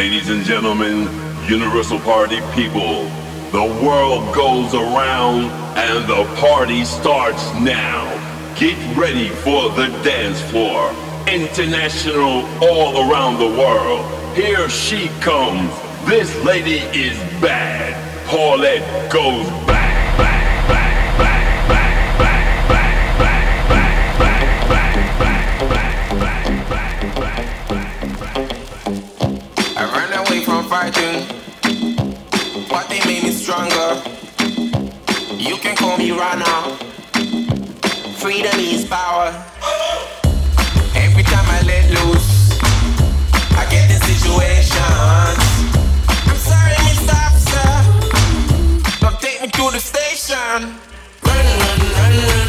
Ladies and gentlemen, Universal Party people, the world goes around and the party starts now. Get ready for the dance floor. International all around the world. Here she comes. This lady is bad. Paulette goes bang, fighting, but they made me stronger. You can call me runner. Freedom is power. Every time I let loose, I get in situations. I'm sorry, Mr. Officer. Don't take me to the station. Run, run, run. Run,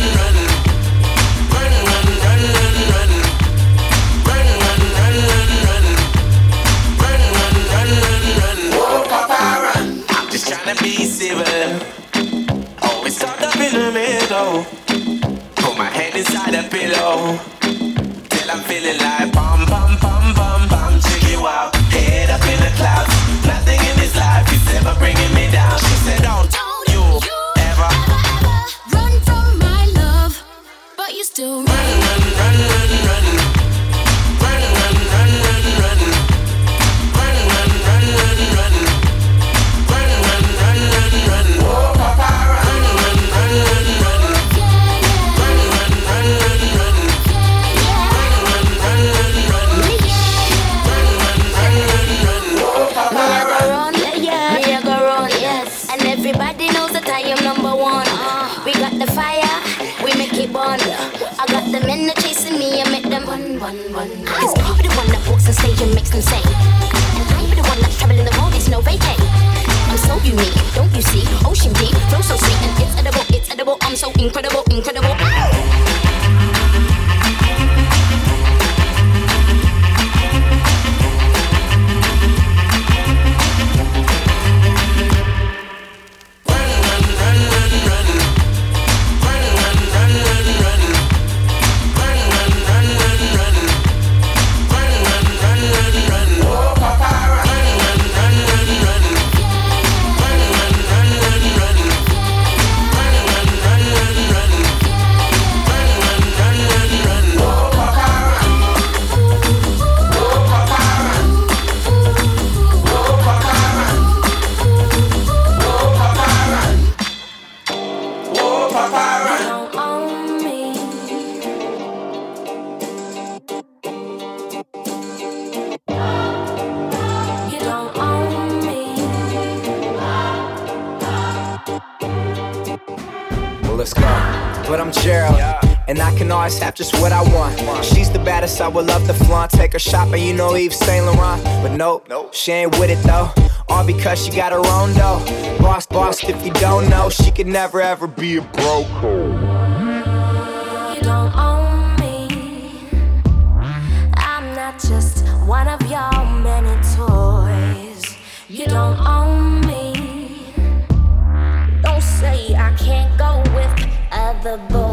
I'm just trying to be civil. Always tucked up in the middle. Put my head inside a pillow. Till I'm feeling like bum, bum, bum, bum, bum. Check it out. Head up in the clouds. Nothing in this life is ever bringing me down. She said, Don't Don't you ever run from my love, but you still run. run, run, run, run. Run, am number one. Uh. We got the fire, we make it burn. I got the men that chasing me, I make them run, run, run. Cause I be the one that walks on stage and makes them say. And I be the one that's traveling the world, it's no vacay. I'm so unique, don't you see? Ocean deep, flow so sweet, and it's edible, it's edible. I'm so incredible, incredible. Whoa, and always have just what I want. She's the baddest, I would love to flaunt. Take her shopping, you know Yves Saint Laurent. But nope, she ain't with it though. All because she got her own though. Boss, boss, if you don't know, she could never ever be a broke. You don't own me. I'm not just one of your many toys. You don't own me. Don't say I can't go with other boys.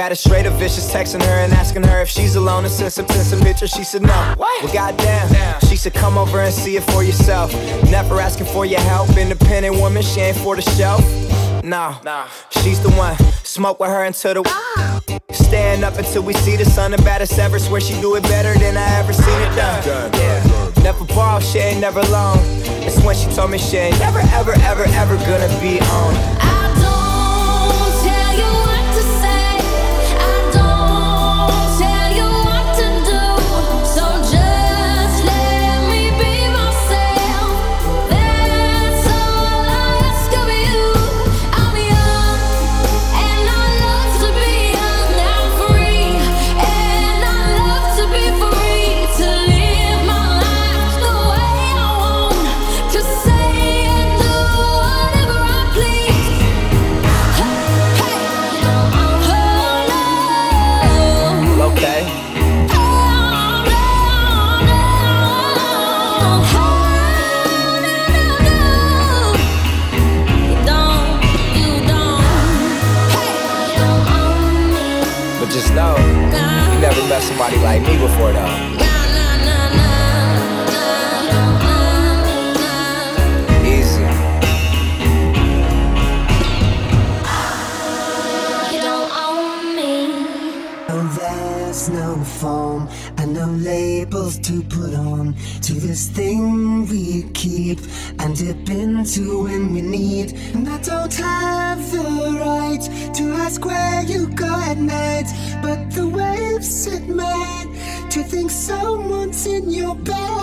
about it straight or vicious, texting her and asking her if she's alone and sent some, sent some pictures. She said no. What? Well, goddamn. Damn. She said come over and see it for yourself. Never asking for your help. Independent woman, she ain't for the show. No, nah. she's the one. Smoke with her until the. Ah. Stand up until we see the sun. The baddest ever. Swear she do it better than I ever seen it done. done yeah. Done, done. Never borrow, she ain't never alone. It's when she told me she ain't never, ever, ever, ever gonna be on. dip into when we need. And I don't have the right to ask where you go at night. But the waves set mine to think someone's in your bed.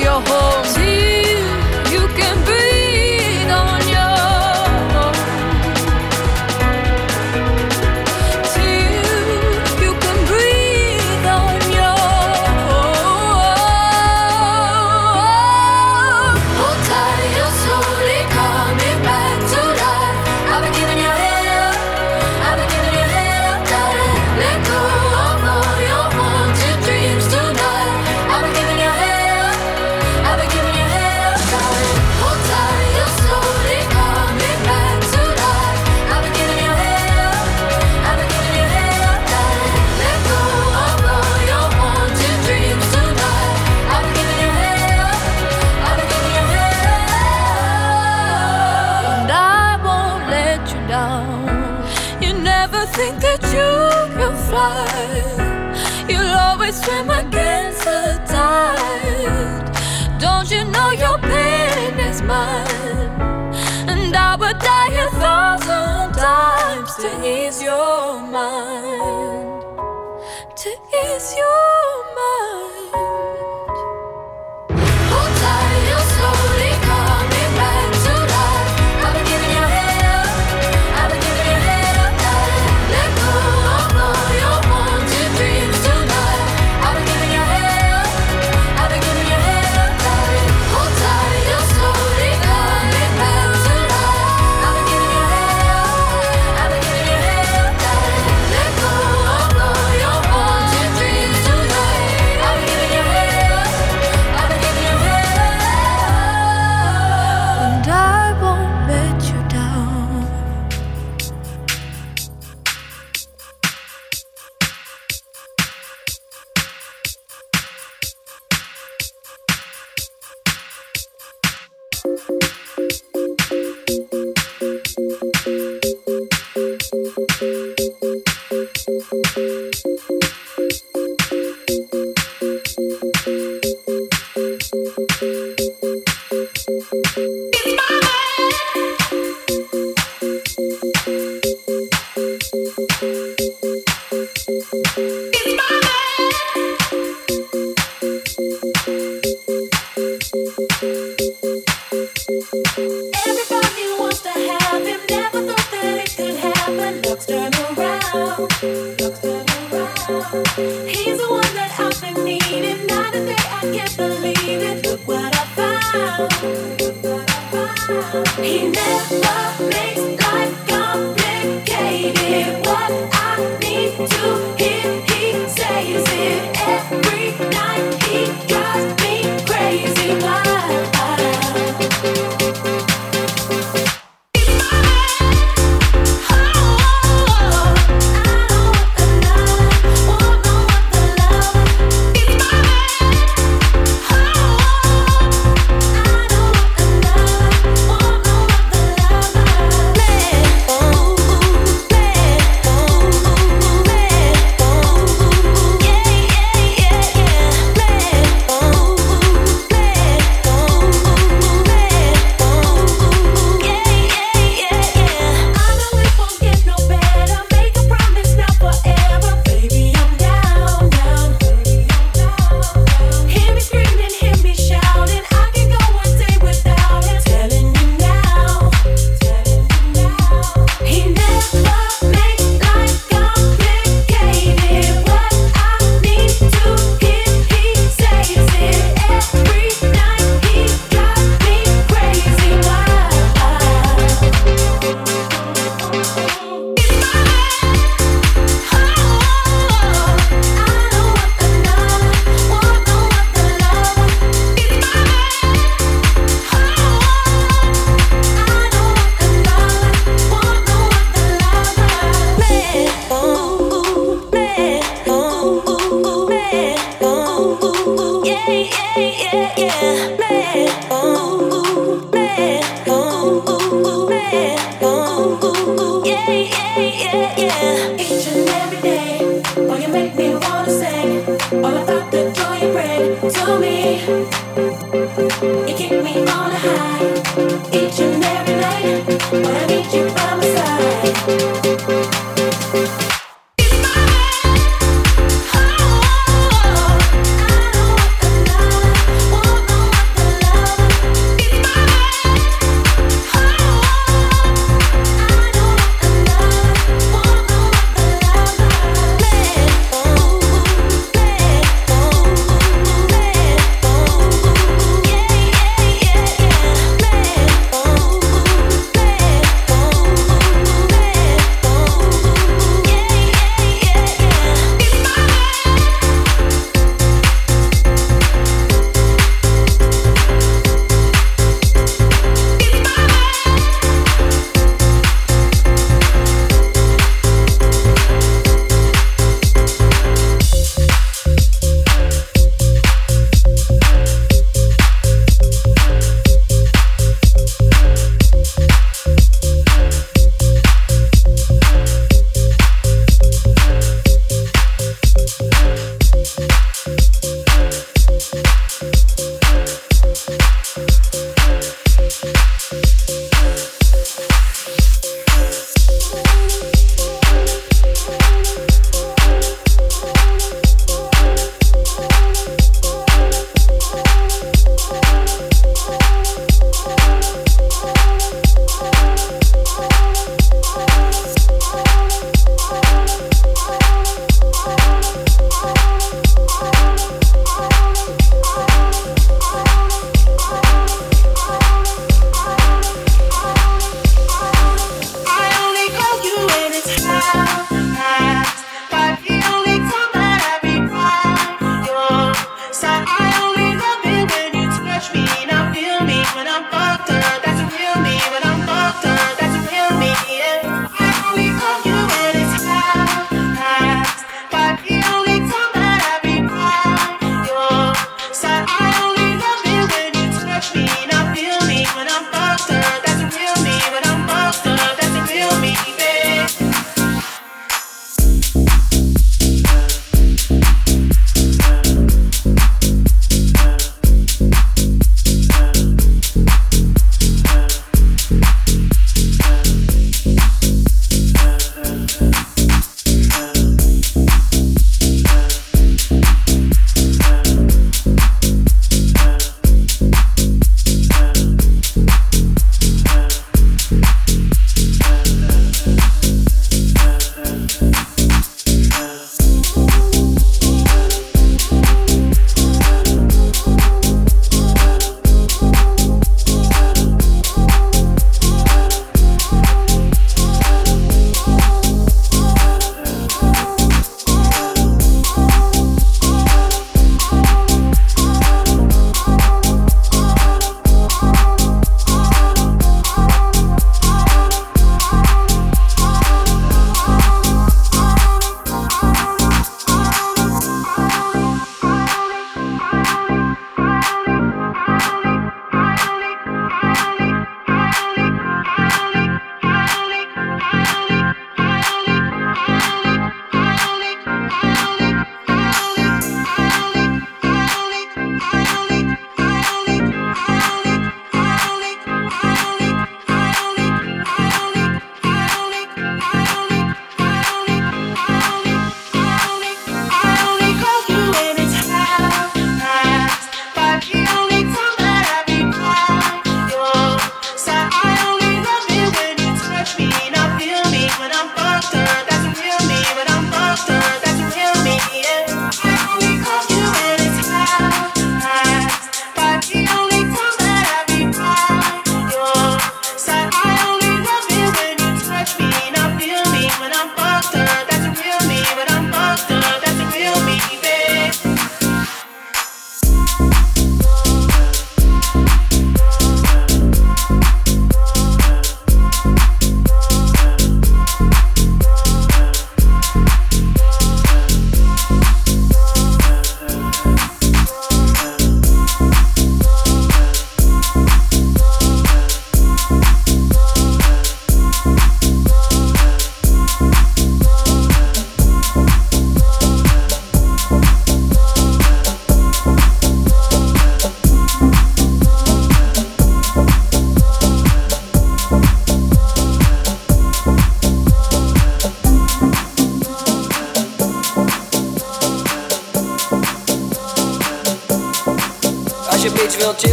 your home. never think that you can fly. You'll always swim against the tide. Don't you know your pain is mine? And I would die a thousand times to ease your mind. To ease your mind. to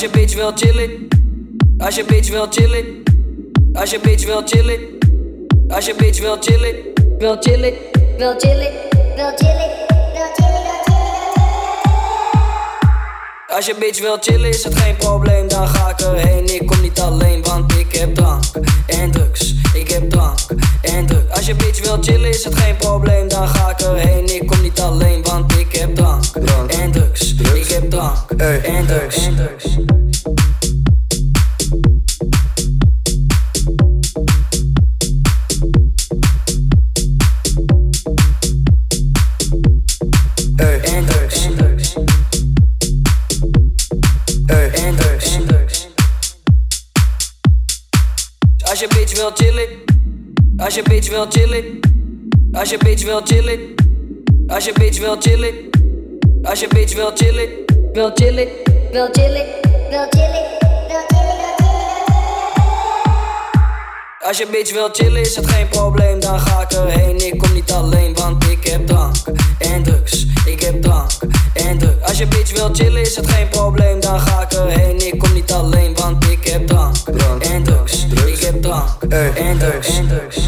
Als je bitch wil chillen. Als je bitch wil chillen. Als je bitch wil chillen. Als je bitch wil chillen. Wil chillen. Wil chillen. Wil chillen. Als je bitch wil chillen is het geen probleem, dan ga ik erheen. Ik kom niet alleen, want ik heb drank en drugs. Ik heb drank en drugs. Als je bitch wil chillen is het geen probleem, dan ga ik erheen. Ik kom niet alleen, want ik heb drank en drugs. Ik heb drank en drugs. En drugs. Wil chillen. Als je bitch wil chillen. Als je bitch wil chillen. Als je bitch wil chillen. Als je bitch wil chillen. Wil chillen. Wil chillen. Wil chillen. Als je bitch wil chillen is het geen probleem, dan ga ik erheen. Ik kom niet alleen, want ik heb drank en drugs. Ik heb drank en drugs. Als je bitch wil chillen is het geen probleem, dan ga ik erheen. Ik kom niet alleen, want ik heb drank en drugs. Ik heb drank en drugs. En drugs.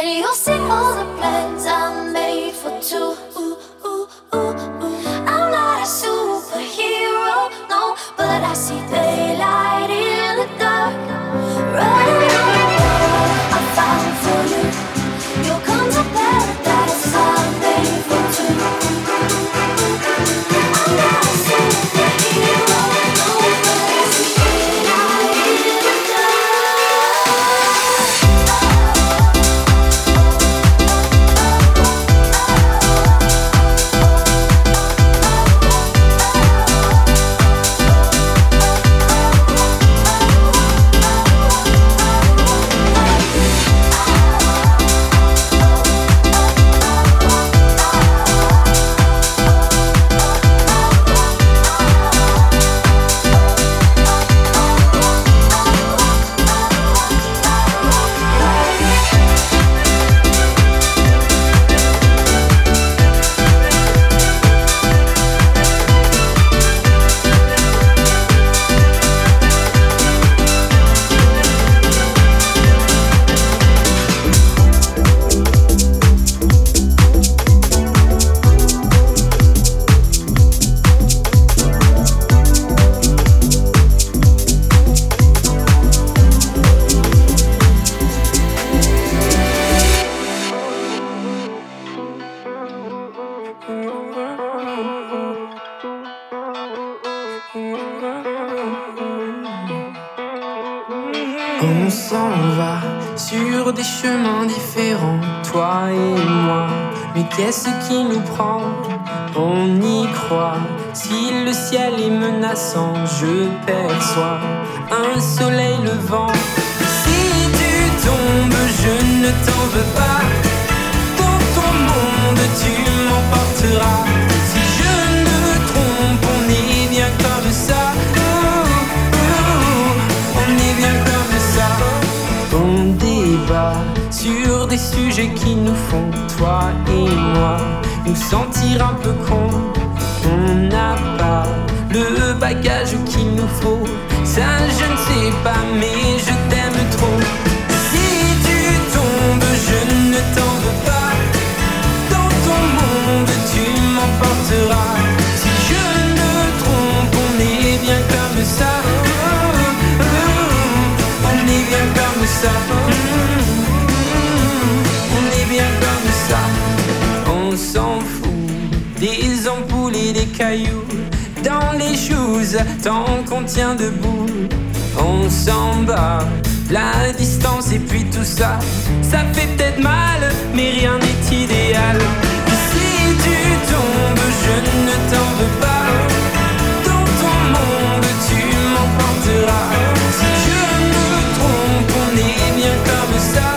And you'll see all the plans I made for two. on y croit. Si le ciel est menaçant, je perçois un soleil levant. Si tu tombes, je ne t'en veux pas. Dans ton monde, tu m'emporteras. Si je ne trompe, on est bien comme ça. On est bien comme ça. On débat sur des sujets qui nous font toi et moi nous sentir un peu con. On n'a pas le bagage qu'il nous faut. Ça, je ne sais pas, mais je t'aime trop. Si tu tombes, je ne t'en veux pas. Dans ton monde, tu m'emporteras. Si je me trompe, on est bien comme ça. On est bien comme ça. Et des cailloux dans les choses tant qu'on tient debout. On s'en bat la distance et puis tout ça, ça fait peut-être mal, mais rien n'est idéal. si tu tombes, je ne t'en veux pas. Dans ton monde, tu m'emporteras. Si je me trompe, on est bien comme ça.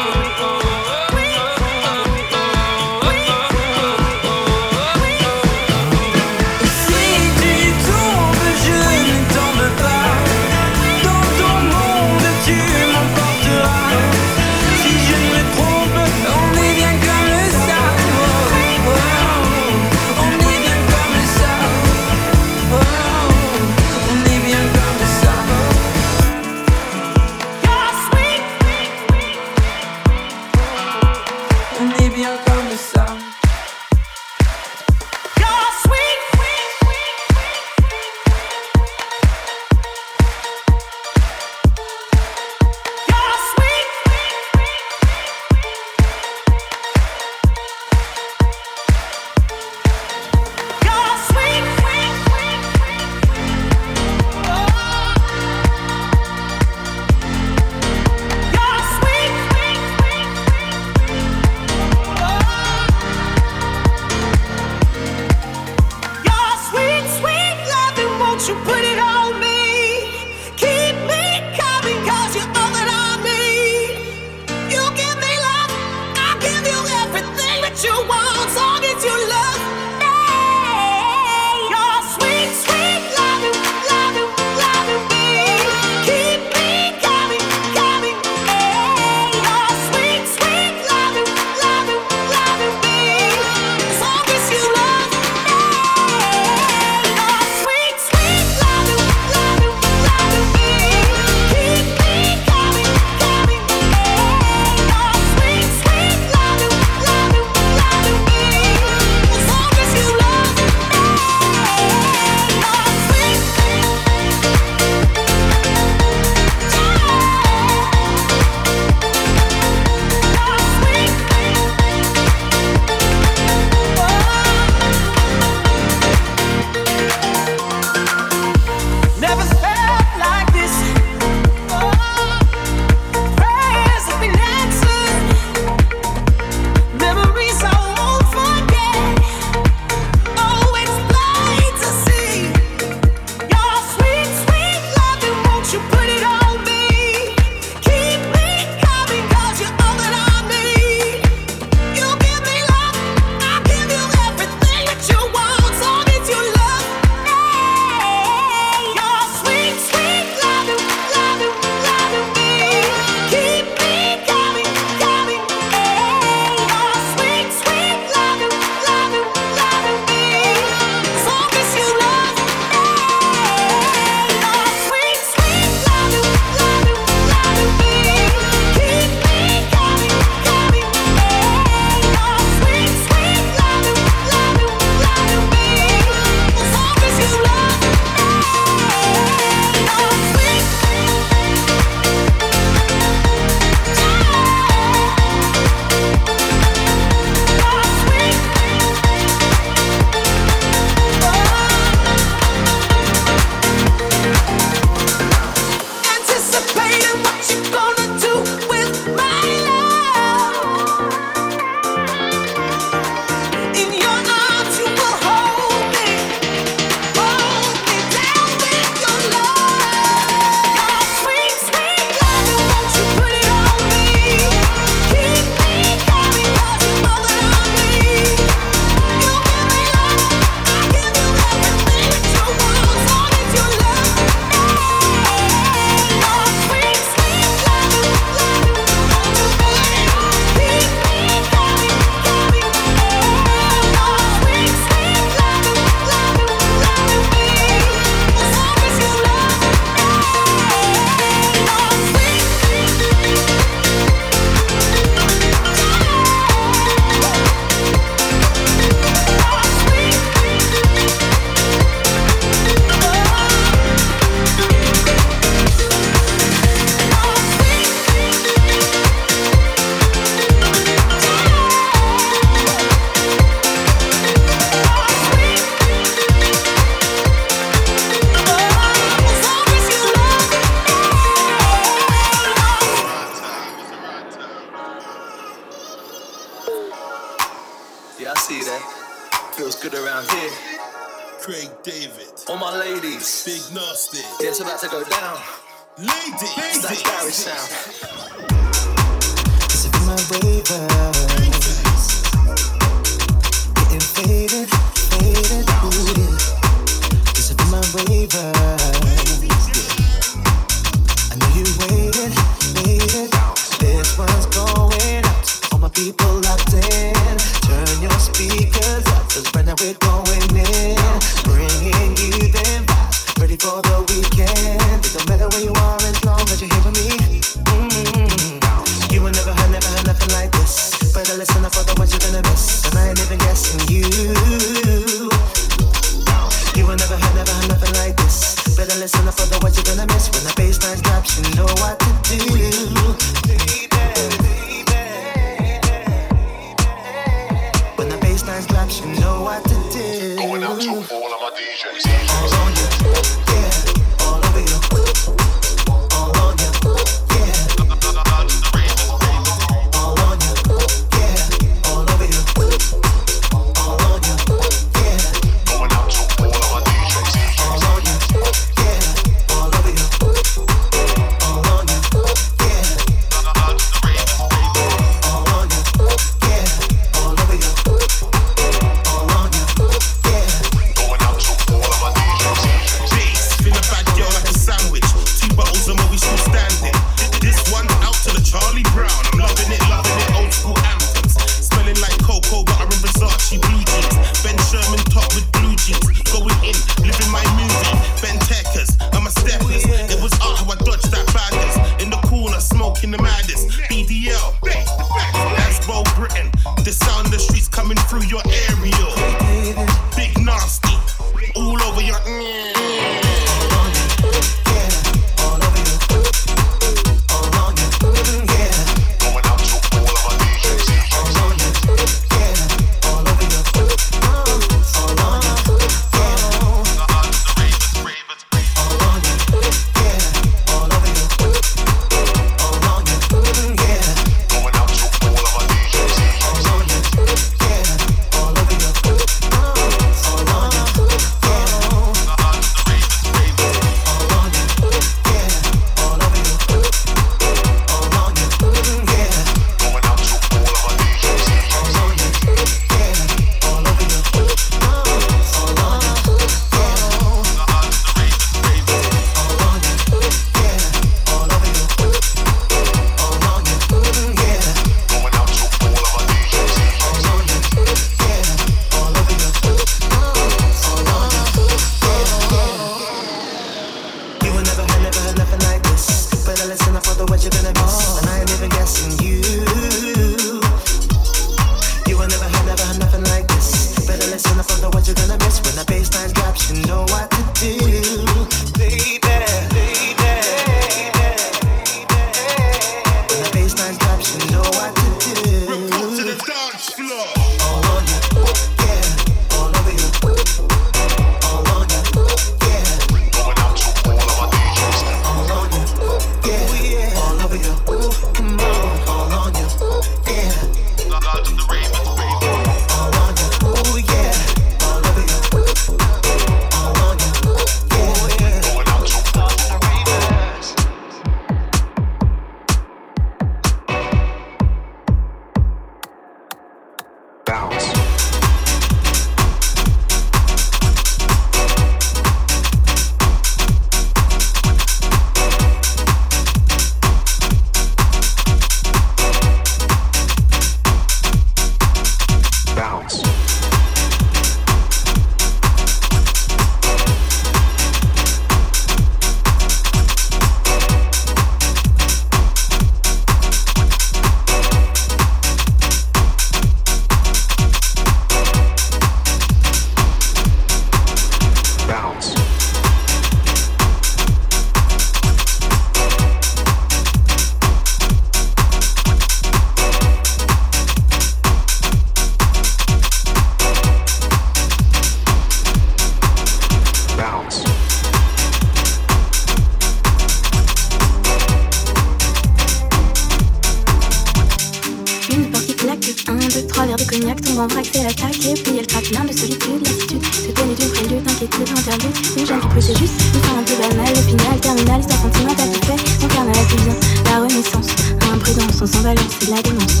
Trois verres de cognac tombent en vrac, puis elle craque plein de solitude, lassitude. Se tenue d'une prélude, inquiétude, interlude. Une jeune qui c'est juste, une fin un peu banale. Le final, terminal, histoire sentimentale qui fait son carnaval qui vient. La renaissance, imprudence, on s'en balance, c'est de la démence.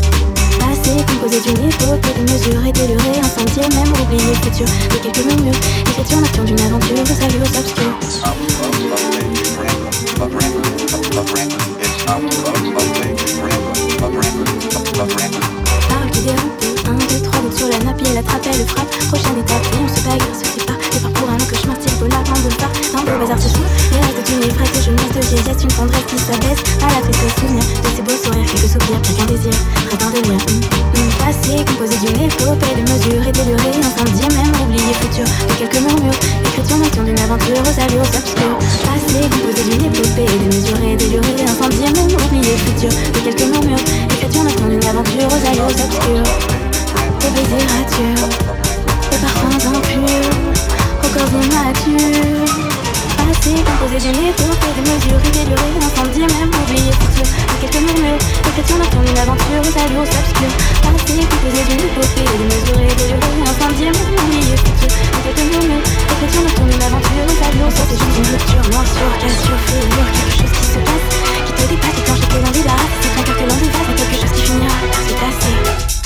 Passé, composé d'une époque, de mesures et un sentier, même oublié futur. De quelques murmures, écriture nocturne d'une aventure, aux obscurs. Parole la nappe, et elle attrape, elle le frappe. Prochaine étape, et on se bagarre, se sépare. Départ pour un long cauchemar, style polar, en boulevard. Dans le bazar se joue, les restes d'une ivresse, de jeunesse, de vieillesse, une tendresse qui s'abaisse. À la tristesse, souvenir de ces beaux sourires, quelques soupirs, presque un désir. Hum, hum, passé, composé d'une épopée de mesures et déluré, incendie, même oublié, futur, de quelques murmures. Écriture nocturne d'une aventure aux allures obscures. Passé, composé d'une épopée de mesures et déluré, incendie, même oublié, futur, de quelques murmures. Écriture nocturne d'une aventure aux allures obscures. Des désirs à Dieu, des parfums impurs, au corps de nature. Passé, composé d'une époque démesurée, des durées d'incendie, même oublié pour sûr. À quelques murmures, des questions leur tournent une aventure aux allures obscures. Passé, composé d'une épopée démesurée, des durées d'incendie, même oublié pour sûr. À quelques murmures, des questions leur tournent une aventure aux allures obscures. C'est juste une rupture, morsure, cassure, fêlure, quelque chose qui se passe, qui te dépasse, et quand j'étais dans des barres, c'est ton cœur que mais quelque chose qui finira par se.